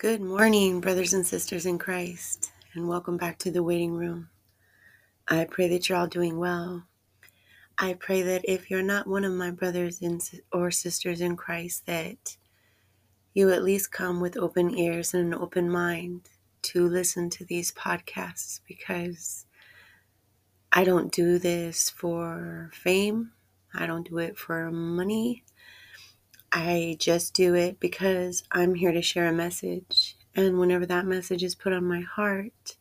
Good morning, brothers and sisters in Christ, and welcome back to the waiting room. I pray that you're all doing well. I pray that if you're not one of my brothers or sisters in Christ, that you at least come with open ears and an open mind to listen to these podcasts because I don't do this for fame. I don't do it for money. I just do it because I'm here to share a message. And whenever that message is put on my heart,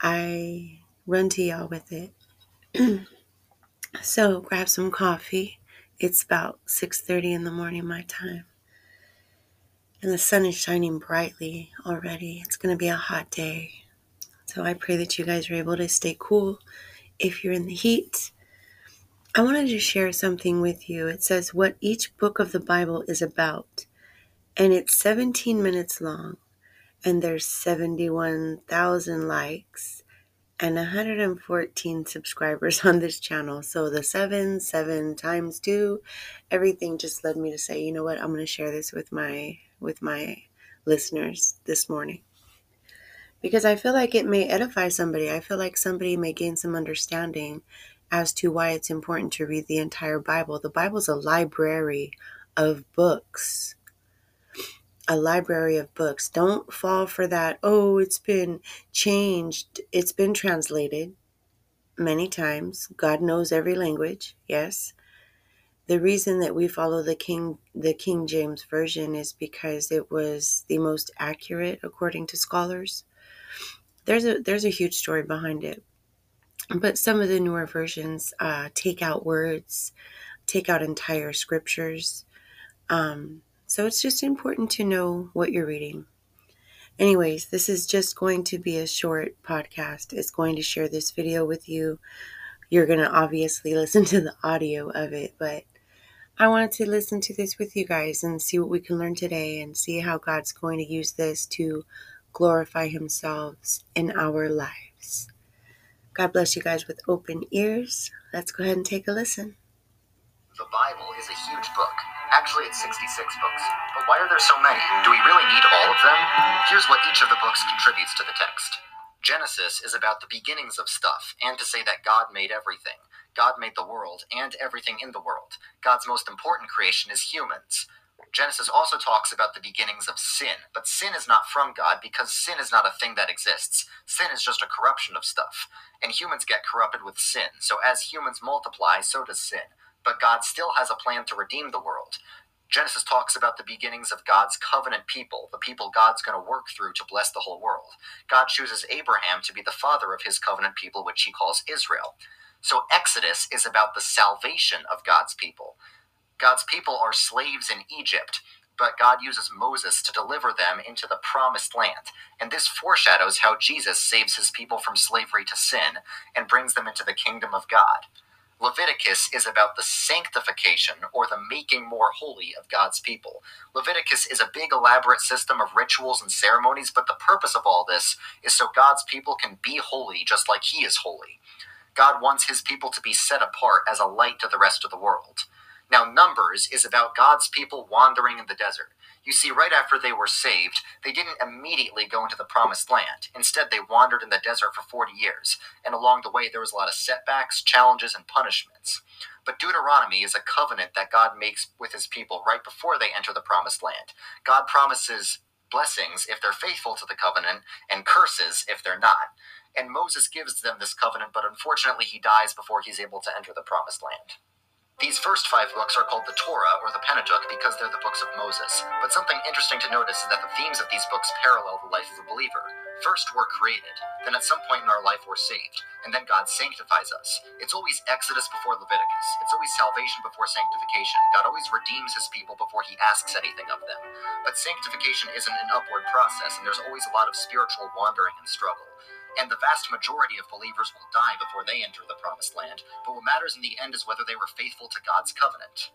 I run to y'all with it. so grab some coffee. It's about 6:30 in the morning my time. And the sun is shining brightly already. It's going to be a hot day. So I pray that you guys are able to stay cool if you're in the heat I wanted to share something with you. It says what each book of the Bible is about, and it's 17 minutes long, and there's 71,000 likes and 114 subscribers on this channel. So the seven, seven times two, everything just led me to say, you know what, I'm going to share this with my with my listeners this morning because I feel like it may edify somebody. I feel like somebody may gain some understanding as to why it's important to read the entire Bible. The Bible's a library of books. A library of books. Don't fall for that. Oh, it's been changed. It's been translated many times. God knows every language. Yes. The reason that we follow the King the King James version is because it was the most accurate according to scholars. There's a there's a huge story behind it but some of the newer versions uh, take out words, take out entire scriptures. Um, so it's just important to know what you're reading. Anyways, this is just going to be a short podcast. It's going to share this video with you. You're going to obviously listen to the audio of it, but I wanted to listen to this with you guys and see what we can learn today and see how God's going to use this to glorify Himself in our lives. God bless you guys with open ears. Let's go ahead and take a listen. The Bible is a huge book. Actually, it's 66 books. But why are there so many? Do we really need all of them? Here's what each of the books contributes to the text. Genesis is about the beginnings of stuff, and to say that God made everything. God made the world and everything in the world. God's most important creation is humans. Genesis also talks about the beginnings of sin, but sin is not from God because sin is not a thing that exists. Sin is just a corruption of stuff, and humans get corrupted with sin. So as humans multiply, so does sin. But God still has a plan to redeem the world. Genesis talks about the beginnings of God's covenant people, the people God's going to work through to bless the whole world. God chooses Abraham to be the father of his covenant people, which he calls Israel. So Exodus is about the salvation of God's people. God's people are slaves in Egypt, but God uses Moses to deliver them into the promised land. And this foreshadows how Jesus saves his people from slavery to sin and brings them into the kingdom of God. Leviticus is about the sanctification or the making more holy of God's people. Leviticus is a big elaborate system of rituals and ceremonies, but the purpose of all this is so God's people can be holy just like He is holy. God wants His people to be set apart as a light to the rest of the world. Now, Numbers is about God's people wandering in the desert. You see, right after they were saved, they didn't immediately go into the promised land. Instead, they wandered in the desert for 40 years, and along the way, there was a lot of setbacks, challenges, and punishments. But Deuteronomy is a covenant that God makes with his people right before they enter the promised land. God promises blessings if they're faithful to the covenant, and curses if they're not. And Moses gives them this covenant, but unfortunately, he dies before he's able to enter the promised land. These first five books are called the Torah or the Pentateuch because they're the books of Moses. But something interesting to notice is that the themes of these books parallel the life of a believer. First, we're created. Then, at some point in our life, we're saved. And then God sanctifies us. It's always Exodus before Leviticus. It's always salvation before sanctification. God always redeems his people before he asks anything of them. But sanctification isn't an upward process, and there's always a lot of spiritual wandering and struggle and the vast majority of believers will die before they enter the promised land, but what matters in the end is whether they were faithful to God's covenant.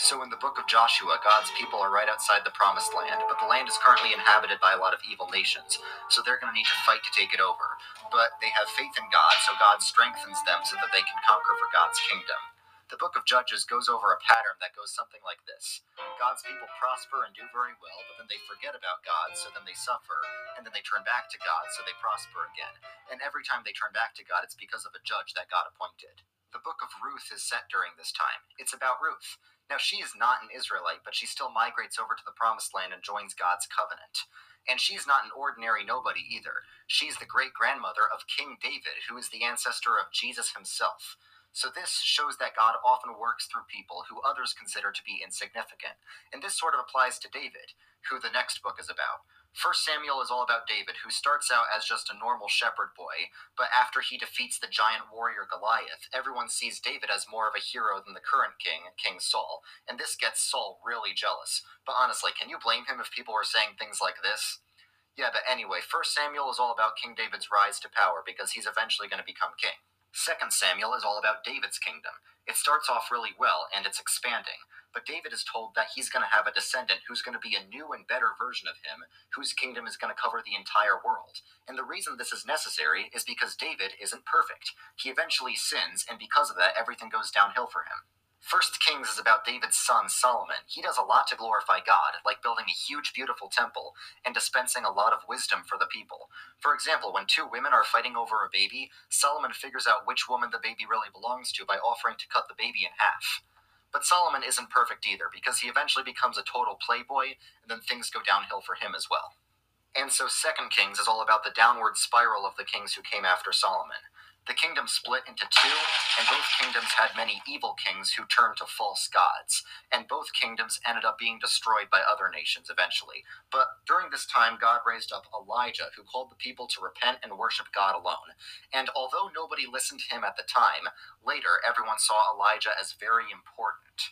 So, in the book of Joshua, God's people are right outside the promised land, but the land is currently inhabited by a lot of evil nations, so they're going to need to fight to take it over. But they have faith in God, so God strengthens them so that they can conquer for God's kingdom. The book of Judges goes over a pattern that goes something like this God's people prosper and do very well, but then they forget about God, so then they suffer, and then they turn back to God, so they prosper again. And every time they turn back to God, it's because of a judge that God appointed. The book of Ruth is set during this time. It's about Ruth. Now, she is not an Israelite, but she still migrates over to the Promised Land and joins God's covenant. And she's not an ordinary nobody either. She's the great grandmother of King David, who is the ancestor of Jesus himself. So this shows that God often works through people who others consider to be insignificant. And this sort of applies to David, who the next book is about. First Samuel is all about David, who starts out as just a normal shepherd boy, but after he defeats the giant warrior Goliath, everyone sees David as more of a hero than the current king, King Saul, and this gets Saul really jealous. But honestly, can you blame him if people were saying things like this? Yeah, but anyway, First Samuel is all about King David's rise to power because he's eventually going to become king. Second Samuel is all about David's kingdom. It starts off really well and it's expanding, but David is told that he's going to have a descendant who's going to be a new and better version of him, whose kingdom is going to cover the entire world. And the reason this is necessary is because David isn't perfect. He eventually sins, and because of that, everything goes downhill for him. First Kings is about David's son Solomon. He does a lot to glorify God, like building a huge, beautiful temple and dispensing a lot of wisdom for the people. For example, when two women are fighting over a baby, Solomon figures out which woman the baby really belongs to by offering to cut the baby in half. But Solomon isn't perfect either, because he eventually becomes a total playboy, and then things go downhill for him as well. And so Second Kings is all about the downward spiral of the kings who came after Solomon. The kingdom split into two, and both kingdoms had many evil kings who turned to false gods, and both kingdoms ended up being destroyed by other nations eventually. But during this time, God raised up Elijah, who called the people to repent and worship God alone. And although nobody listened to him at the time, later everyone saw Elijah as very important.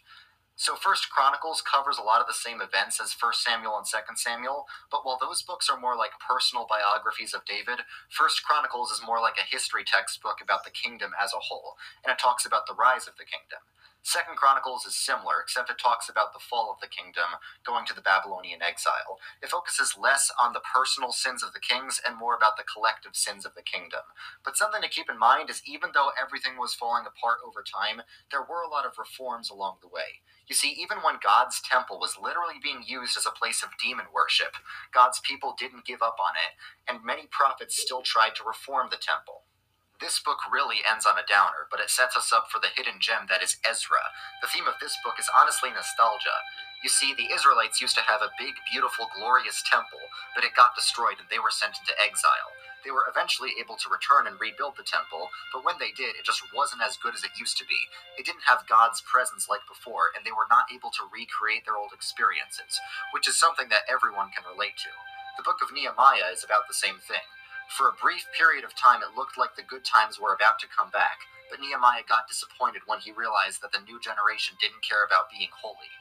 So First Chronicles covers a lot of the same events as First Samuel and Second Samuel, but while those books are more like personal biographies of David, First Chronicles is more like a history textbook about the kingdom as a whole, and it talks about the rise of the kingdom. Second Chronicles is similar, except it talks about the fall of the kingdom going to the Babylonian exile. It focuses less on the personal sins of the kings and more about the collective sins of the kingdom. But something to keep in mind is even though everything was falling apart over time, there were a lot of reforms along the way. You see, even when God's temple was literally being used as a place of demon worship, God's people didn't give up on it, and many prophets still tried to reform the temple. This book really ends on a downer, but it sets us up for the hidden gem that is Ezra. The theme of this book is honestly nostalgia. You see, the Israelites used to have a big, beautiful, glorious temple, but it got destroyed and they were sent into exile. They were eventually able to return and rebuild the temple, but when they did, it just wasn't as good as it used to be. It didn't have God's presence like before, and they were not able to recreate their old experiences, which is something that everyone can relate to. The book of Nehemiah is about the same thing. For a brief period of time, it looked like the good times were about to come back, but Nehemiah got disappointed when he realized that the new generation didn't care about being holy.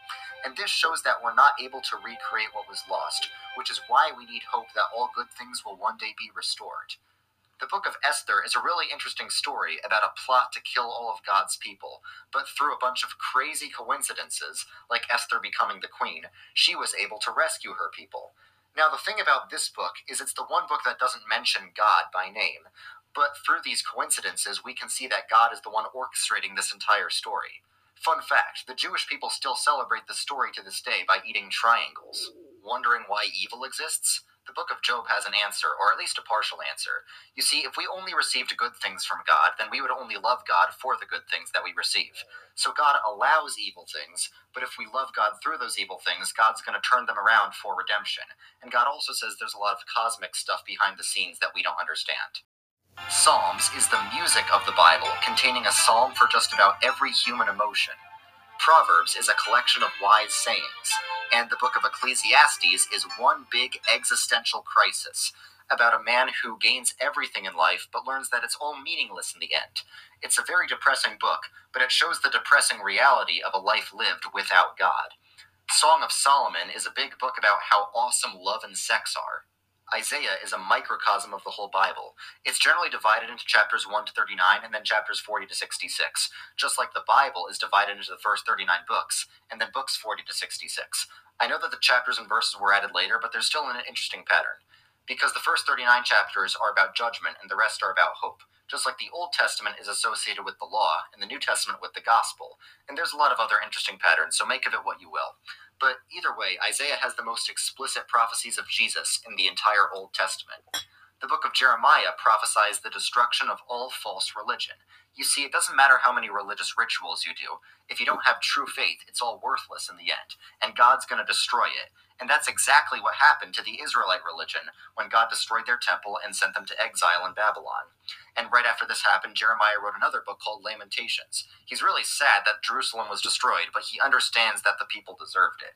And this shows that we're not able to recreate what was lost, which is why we need hope that all good things will one day be restored. The book of Esther is a really interesting story about a plot to kill all of God's people, but through a bunch of crazy coincidences, like Esther becoming the queen, she was able to rescue her people. Now, the thing about this book is it's the one book that doesn't mention God by name, but through these coincidences, we can see that God is the one orchestrating this entire story. Fun fact the Jewish people still celebrate the story to this day by eating triangles. Wondering why evil exists? The book of Job has an answer, or at least a partial answer. You see, if we only received good things from God, then we would only love God for the good things that we receive. So God allows evil things, but if we love God through those evil things, God's going to turn them around for redemption. And God also says there's a lot of cosmic stuff behind the scenes that we don't understand. Psalms is the music of the Bible, containing a psalm for just about every human emotion. Proverbs is a collection of wise sayings, and the book of Ecclesiastes is one big existential crisis about a man who gains everything in life but learns that it's all meaningless in the end. It's a very depressing book, but it shows the depressing reality of a life lived without God. Song of Solomon is a big book about how awesome love and sex are. Isaiah is a microcosm of the whole Bible. It's generally divided into chapters 1 to 39 and then chapters 40 to 66, just like the Bible is divided into the first 39 books and then books 40 to 66. I know that the chapters and verses were added later, but there's still an interesting pattern. Because the first 39 chapters are about judgment and the rest are about hope. Just like the Old Testament is associated with the law and the New Testament with the gospel. And there's a lot of other interesting patterns, so make of it what you will. But either way, Isaiah has the most explicit prophecies of Jesus in the entire Old Testament. The book of Jeremiah prophesies the destruction of all false religion. You see, it doesn't matter how many religious rituals you do. If you don't have true faith, it's all worthless in the end, and God's going to destroy it. And that's exactly what happened to the Israelite religion when God destroyed their temple and sent them to exile in Babylon. And right after this happened, Jeremiah wrote another book called Lamentations. He's really sad that Jerusalem was destroyed, but he understands that the people deserved it.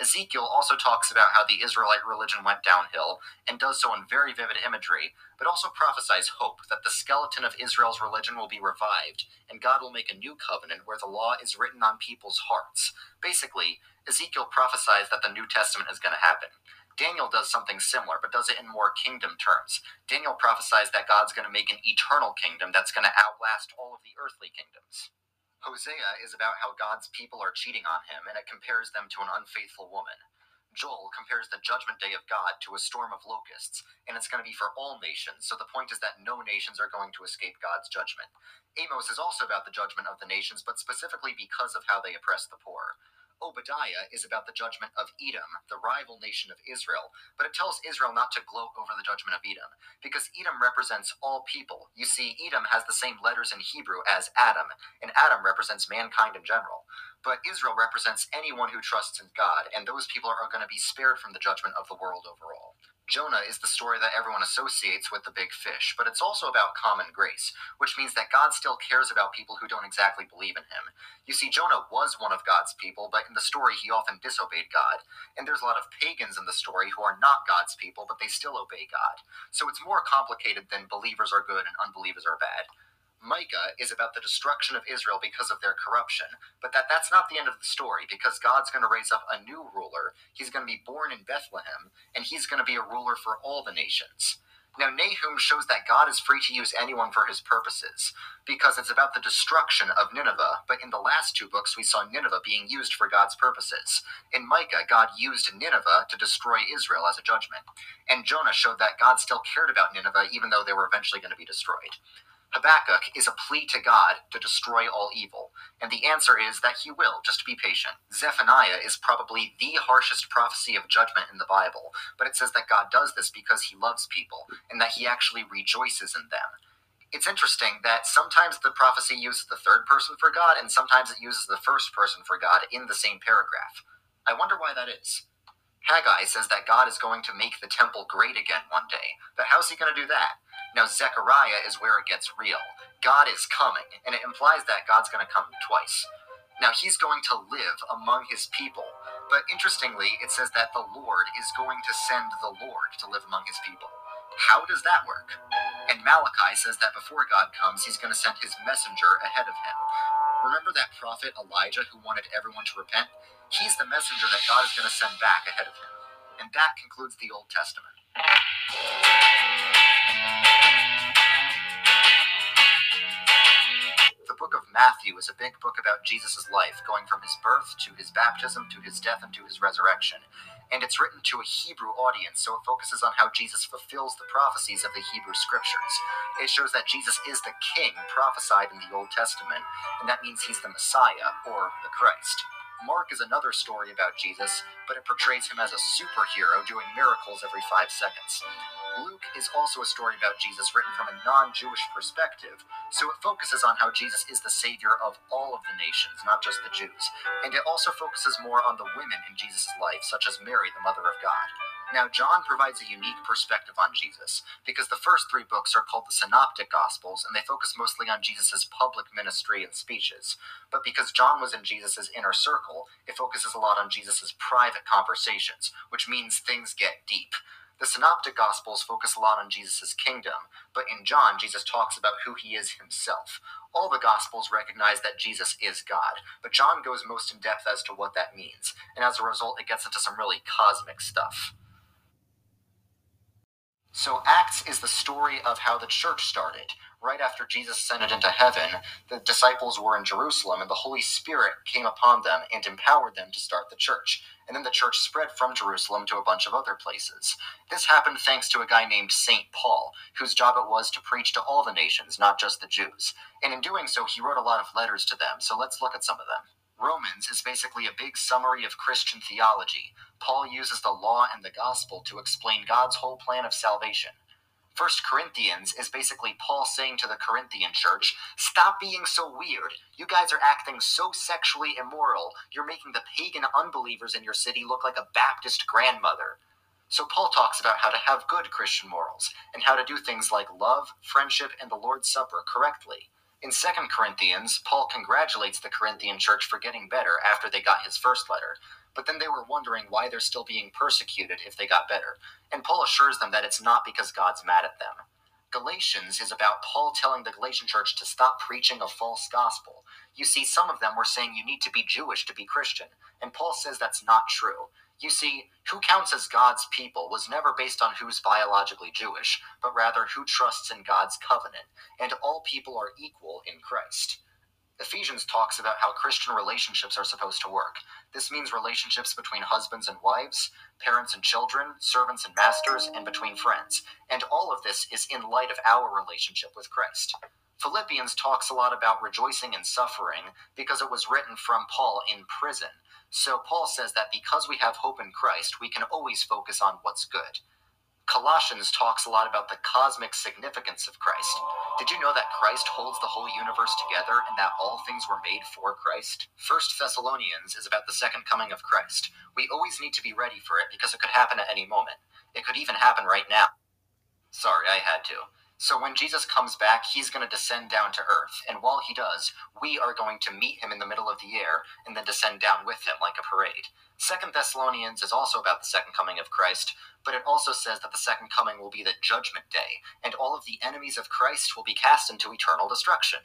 Ezekiel also talks about how the Israelite religion went downhill and does so in very vivid imagery, but also prophesies hope that the skeleton of Israel's religion will be revived and God will make a new covenant where the law is written on people's hearts. Basically, Ezekiel prophesies that the New Testament is going to happen. Daniel does something similar, but does it in more kingdom terms. Daniel prophesies that God's going to make an eternal kingdom that's going to outlast all of the earthly kingdoms. Hosea is about how God's people are cheating on him, and it compares them to an unfaithful woman. Joel compares the judgment day of God to a storm of locusts, and it's going to be for all nations, so the point is that no nations are going to escape God's judgment. Amos is also about the judgment of the nations, but specifically because of how they oppress the poor. Obadiah is about the judgment of Edom, the rival nation of Israel, but it tells Israel not to gloat over the judgment of Edom, because Edom represents all people. You see, Edom has the same letters in Hebrew as Adam, and Adam represents mankind in general. But Israel represents anyone who trusts in God, and those people are going to be spared from the judgment of the world overall. Jonah is the story that everyone associates with the big fish, but it's also about common grace, which means that God still cares about people who don't exactly believe in him. You see, Jonah was one of God's people, but in the story he often disobeyed God, and there's a lot of pagans in the story who are not God's people, but they still obey God. So it's more complicated than believers are good and unbelievers are bad. Micah is about the destruction of Israel because of their corruption, but that that's not the end of the story because God's going to raise up a new ruler. He's going to be born in Bethlehem and he's going to be a ruler for all the nations. Now, Nahum shows that God is free to use anyone for his purposes, because it's about the destruction of Nineveh, but in the last two books we saw Nineveh being used for God's purposes. In Micah, God used Nineveh to destroy Israel as a judgment, and Jonah showed that God still cared about Nineveh even though they were eventually going to be destroyed. Habakkuk is a plea to God to destroy all evil, and the answer is that he will, just be patient. Zephaniah is probably the harshest prophecy of judgment in the Bible, but it says that God does this because he loves people, and that he actually rejoices in them. It's interesting that sometimes the prophecy uses the third person for God, and sometimes it uses the first person for God in the same paragraph. I wonder why that is. Haggai says that God is going to make the temple great again one day, but how's he going to do that? Now, Zechariah is where it gets real. God is coming, and it implies that God's going to come twice. Now, he's going to live among his people, but interestingly, it says that the Lord is going to send the Lord to live among his people. How does that work? And Malachi says that before God comes, he's going to send his messenger ahead of him. Remember that prophet Elijah who wanted everyone to repent? He's the messenger that God is going to send back ahead of him. And that concludes the Old Testament. The book of Matthew is a big book about Jesus' life, going from his birth to his baptism to his death and to his resurrection. And it's written to a Hebrew audience, so it focuses on how Jesus fulfills the prophecies of the Hebrew scriptures. It shows that Jesus is the king prophesied in the Old Testament, and that means he's the Messiah, or the Christ. Mark is another story about Jesus, but it portrays him as a superhero doing miracles every five seconds. Luke is also a story about Jesus written from a non Jewish perspective, so it focuses on how Jesus is the savior of all of the nations, not just the Jews. And it also focuses more on the women in Jesus' life, such as Mary, the Mother of God. Now, John provides a unique perspective on Jesus because the first three books are called the Synoptic Gospels and they focus mostly on Jesus' public ministry and speeches. But because John was in Jesus' inner circle, it focuses a lot on Jesus' private conversations, which means things get deep. The Synoptic Gospels focus a lot on Jesus' kingdom, but in John, Jesus talks about who he is himself. All the Gospels recognize that Jesus is God, but John goes most in depth as to what that means, and as a result, it gets into some really cosmic stuff. So, Acts is the story of how the church started. right after Jesus ascended into heaven, the disciples were in Jerusalem and the Holy Spirit came upon them and empowered them to start the church. And then the church spread from Jerusalem to a bunch of other places. This happened thanks to a guy named St. Paul, whose job it was to preach to all the nations, not just the Jews. And in doing so, he wrote a lot of letters to them. So let's look at some of them. Romans is basically a big summary of Christian theology. Paul uses the law and the gospel to explain God's whole plan of salvation. First Corinthians is basically Paul saying to the Corinthian church, Stop being so weird. You guys are acting so sexually immoral. You're making the pagan unbelievers in your city look like a Baptist grandmother. So Paul talks about how to have good Christian morals and how to do things like love, friendship, and the Lord's Supper correctly. In 2 Corinthians, Paul congratulates the Corinthian church for getting better after they got his first letter, but then they were wondering why they're still being persecuted if they got better. And Paul assures them that it's not because God's mad at them. Galatians is about Paul telling the Galatian church to stop preaching a false gospel. You see, some of them were saying you need to be Jewish to be Christian, and Paul says that's not true. You see, who counts as God's people was never based on who's biologically Jewish, but rather who trusts in God's covenant, and all people are equal in Christ. Ephesians talks about how Christian relationships are supposed to work. This means relationships between husbands and wives, parents and children, servants and masters, and between friends. And all of this is in light of our relationship with Christ. Philippians talks a lot about rejoicing in suffering because it was written from Paul in prison. So Paul says that because we have hope in Christ, we can always focus on what's good. Colossians talks a lot about the cosmic significance of Christ. Did you know that Christ holds the whole universe together and that all things were made for Christ? First Thessalonians is about the second coming of Christ. We always need to be ready for it because it could happen at any moment. It could even happen right now. Sorry, I had to. So when Jesus comes back, he's going to descend down to earth. And while he does, we are going to meet him in the middle of the air and then descend down with him like a parade. Second Thessalonians is also about the second coming of Christ, but it also says that the second coming will be the judgment day, and all of the enemies of Christ will be cast into eternal destruction.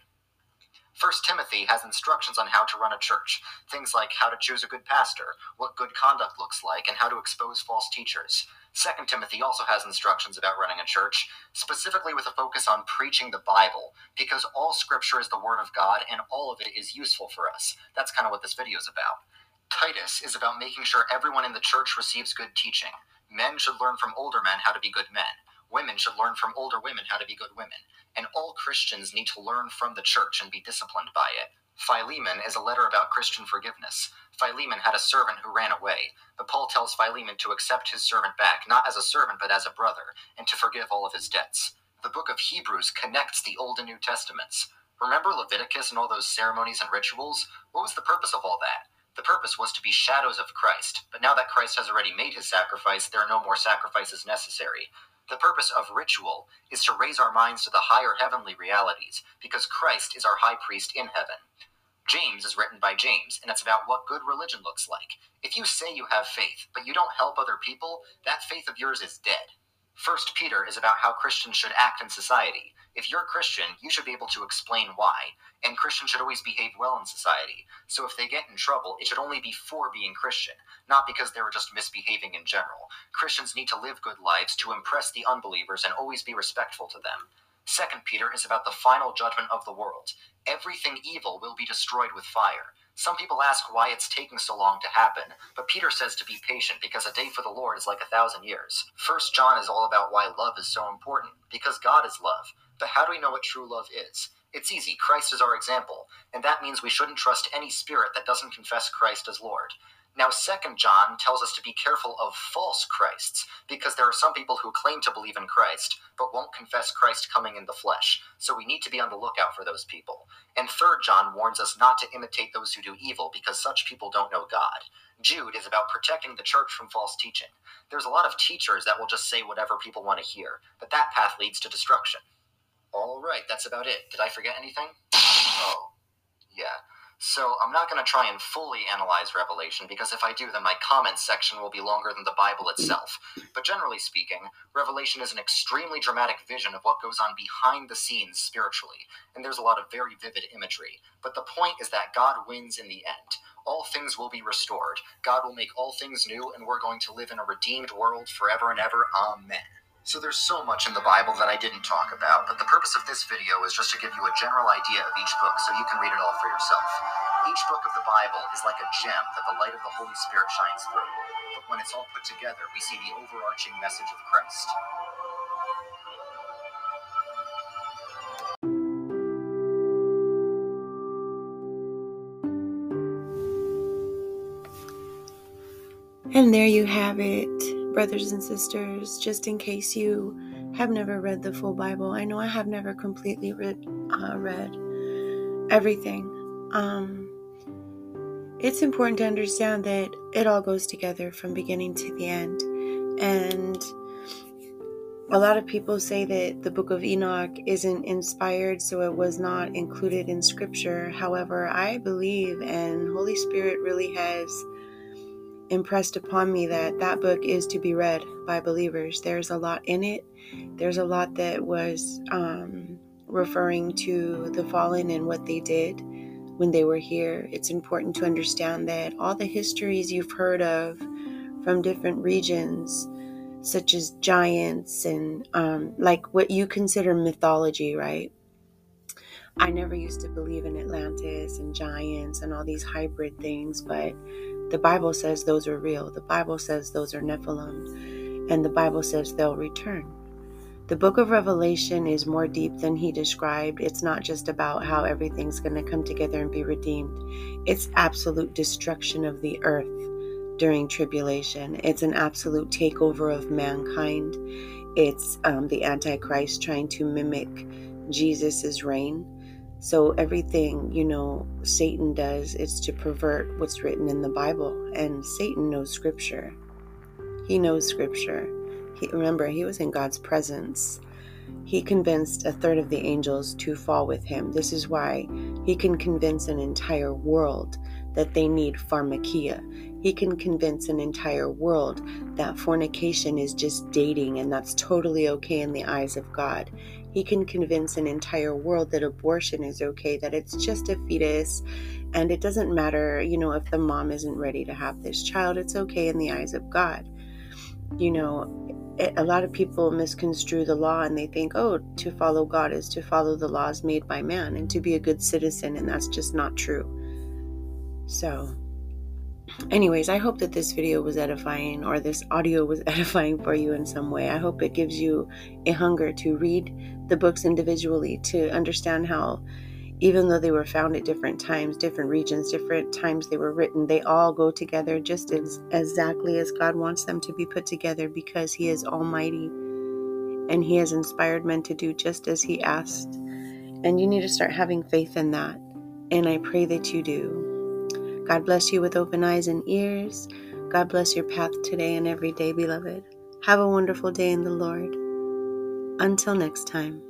First Timothy has instructions on how to run a church, things like how to choose a good pastor, what good conduct looks like, and how to expose false teachers. Second Timothy also has instructions about running a church, specifically with a focus on preaching the Bible, because all scripture is the word of God and all of it is useful for us. That's kind of what this video is about. Titus is about making sure everyone in the church receives good teaching. Men should learn from older men how to be good men. Women should learn from older women how to be good women. And all Christians need to learn from the church and be disciplined by it. Philemon is a letter about Christian forgiveness. Philemon had a servant who ran away, but Paul tells Philemon to accept his servant back, not as a servant but as a brother, and to forgive all of his debts. The book of Hebrews connects the Old and New Testaments. Remember Leviticus and all those ceremonies and rituals? What was the purpose of all that? The purpose was to be shadows of Christ, but now that Christ has already made his sacrifice, there are no more sacrifices necessary. The purpose of ritual is to raise our minds to the higher heavenly realities, because Christ is our high priest in heaven. James is written by James, and it's about what good religion looks like. If you say you have faith, but you don't help other people, that faith of yours is dead. First Peter is about how Christians should act in society. If you're a Christian, you should be able to explain why, and Christians should always behave well in society. So if they get in trouble, it should only be for being Christian, not because they were just misbehaving in general. Christians need to live good lives to impress the unbelievers and always be respectful to them. Second Peter is about the final judgment of the world. Everything evil will be destroyed with fire. Some people ask why it's taking so long to happen, but Peter says to be patient because a day for the Lord is like a thousand years. First John is all about why love is so important, because God is love. But how do we know what true love is? It's easy. Christ is our example, and that means we shouldn't trust any spirit that doesn't confess Christ as Lord. Now, Second John tells us to be careful of false Christs, because there are some people who claim to believe in Christ, but won't confess Christ coming in the flesh. So we need to be on the lookout for those people. And Third John warns us not to imitate those who do evil, because such people don't know God. Jude is about protecting the church from false teaching. There's a lot of teachers that will just say whatever people want to hear, but that path leads to destruction. All right, that's about it. Did I forget anything? Oh, yeah. So I'm not going to try and fully analyze Revelation because if I do, then my comments section will be longer than the Bible itself. But generally speaking, Revelation is an extremely dramatic vision of what goes on behind the scenes spiritually, and there's a lot of very vivid imagery. But the point is that God wins in the end. All things will be restored. God will make all things new, and we're going to live in a redeemed world forever and ever. Amen. So there's so much in the Bible that I didn't talk about, but the purpose of this video is just to give you a general idea of each book so you can read it all for yourself. Each book of the Bible is like a gem that the light of the Holy Spirit shines through. But when it's all put together, we see the overarching message of Christ. And there you have it, brothers and sisters, just in case you have never read the full Bible. I know I have never completely read, uh, read everything. Um, it's important to understand that it all goes together from beginning to the end. And a lot of people say that the book of Enoch isn't inspired, so it was not included in scripture. However, I believe, and Holy Spirit really has impressed upon me that that book is to be read by believers. There's a lot in it. There's a lot that was um, referring to the fallen and what they did when they were here. It's important to understand that all the histories you've heard of from different regions, such as giants and um, like what you consider mythology, right? I never used to believe in Atlantis and giants and all these hybrid things, but the Bible says those are real. The Bible says those are Nephilim. And the Bible says they'll return. The book of Revelation is more deep than he described. It's not just about how everything's going to come together and be redeemed, it's absolute destruction of the earth during tribulation. It's an absolute takeover of mankind. It's um, the Antichrist trying to mimic Jesus' reign. So everything, you know, Satan does is to pervert what's written in the Bible. And Satan knows scripture. He knows scripture. He, remember, he was in God's presence. He convinced a third of the angels to fall with him. This is why he can convince an entire world that they need pharmakeia. He can convince an entire world that fornication is just dating and that's totally okay in the eyes of God. He can convince an entire world that abortion is okay, that it's just a fetus and it doesn't matter, you know, if the mom isn't ready to have this child, it's okay in the eyes of God. You know, it, a lot of people misconstrue the law and they think, oh, to follow God is to follow the laws made by man and to be a good citizen, and that's just not true. So, anyways, I hope that this video was edifying or this audio was edifying for you in some way. I hope it gives you a hunger to read the books individually to understand how even though they were found at different times, different regions, different times they were written, they all go together just as exactly as God wants them to be put together because He is Almighty and He has inspired men to do just as He asked. And you need to start having faith in that. And I pray that you do. God bless you with open eyes and ears. God bless your path today and every day, beloved. Have a wonderful day in the Lord. Until next time.